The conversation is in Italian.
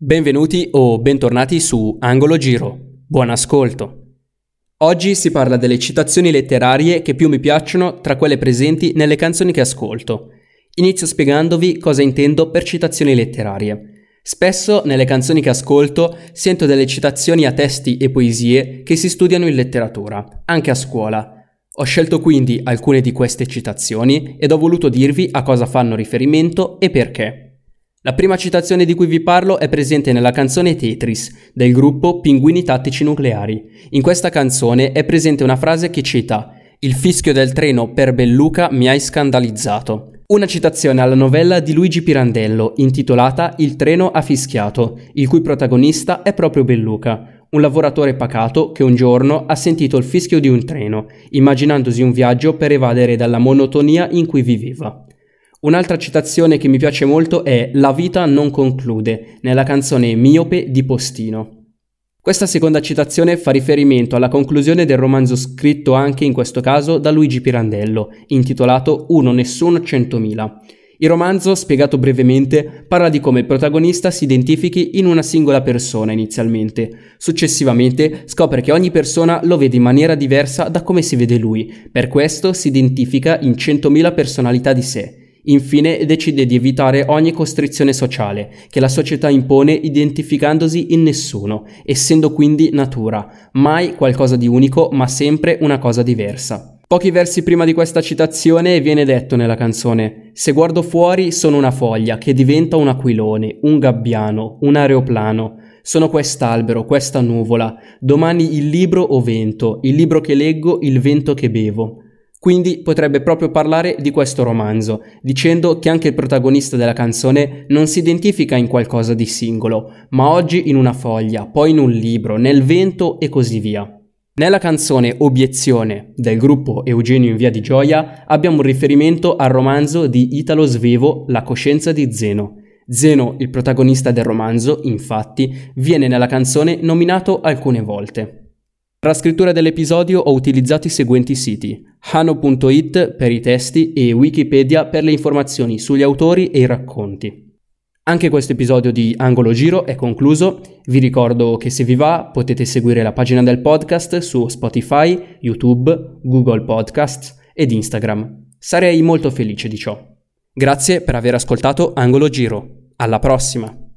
Benvenuti o bentornati su Angolo Giro. Buon ascolto. Oggi si parla delle citazioni letterarie che più mi piacciono tra quelle presenti nelle canzoni che ascolto. Inizio spiegandovi cosa intendo per citazioni letterarie. Spesso nelle canzoni che ascolto sento delle citazioni a testi e poesie che si studiano in letteratura, anche a scuola. Ho scelto quindi alcune di queste citazioni ed ho voluto dirvi a cosa fanno riferimento e perché. La prima citazione di cui vi parlo è presente nella canzone Tetris del gruppo Pinguini Tattici Nucleari. In questa canzone è presente una frase che cita Il fischio del treno per Belluca mi hai scandalizzato. Una citazione alla novella di Luigi Pirandello intitolata Il treno ha fischiato, il cui protagonista è proprio Belluca, un lavoratore pacato che un giorno ha sentito il fischio di un treno, immaginandosi un viaggio per evadere dalla monotonia in cui viveva. Un'altra citazione che mi piace molto è La vita non conclude, nella canzone Miope di Postino. Questa seconda citazione fa riferimento alla conclusione del romanzo scritto anche in questo caso da Luigi Pirandello, intitolato Uno Nessuno Centomila. Il romanzo, spiegato brevemente, parla di come il protagonista si identifichi in una singola persona inizialmente. Successivamente scopre che ogni persona lo vede in maniera diversa da come si vede lui, per questo si identifica in centomila personalità di sé Infine decide di evitare ogni costrizione sociale che la società impone identificandosi in nessuno, essendo quindi natura, mai qualcosa di unico ma sempre una cosa diversa. Pochi versi prima di questa citazione viene detto nella canzone Se guardo fuori sono una foglia che diventa un aquilone, un gabbiano, un aeroplano. Sono quest'albero, questa nuvola, domani il libro o vento, il libro che leggo, il vento che bevo. Quindi potrebbe proprio parlare di questo romanzo, dicendo che anche il protagonista della canzone non si identifica in qualcosa di singolo, ma oggi in una foglia, poi in un libro, nel vento e così via. Nella canzone Obiezione del gruppo Eugenio in Via di Gioia abbiamo un riferimento al romanzo di Italo Svevo La coscienza di Zeno. Zeno, il protagonista del romanzo, infatti, viene nella canzone nominato alcune volte. Per la scrittura dell'episodio ho utilizzato i seguenti siti: hano.it per i testi e Wikipedia per le informazioni sugli autori e i racconti. Anche questo episodio di Angolo Giro è concluso. Vi ricordo che se vi va potete seguire la pagina del podcast su Spotify, YouTube, Google Podcasts ed Instagram. Sarei molto felice di ciò. Grazie per aver ascoltato Angolo Giro. Alla prossima!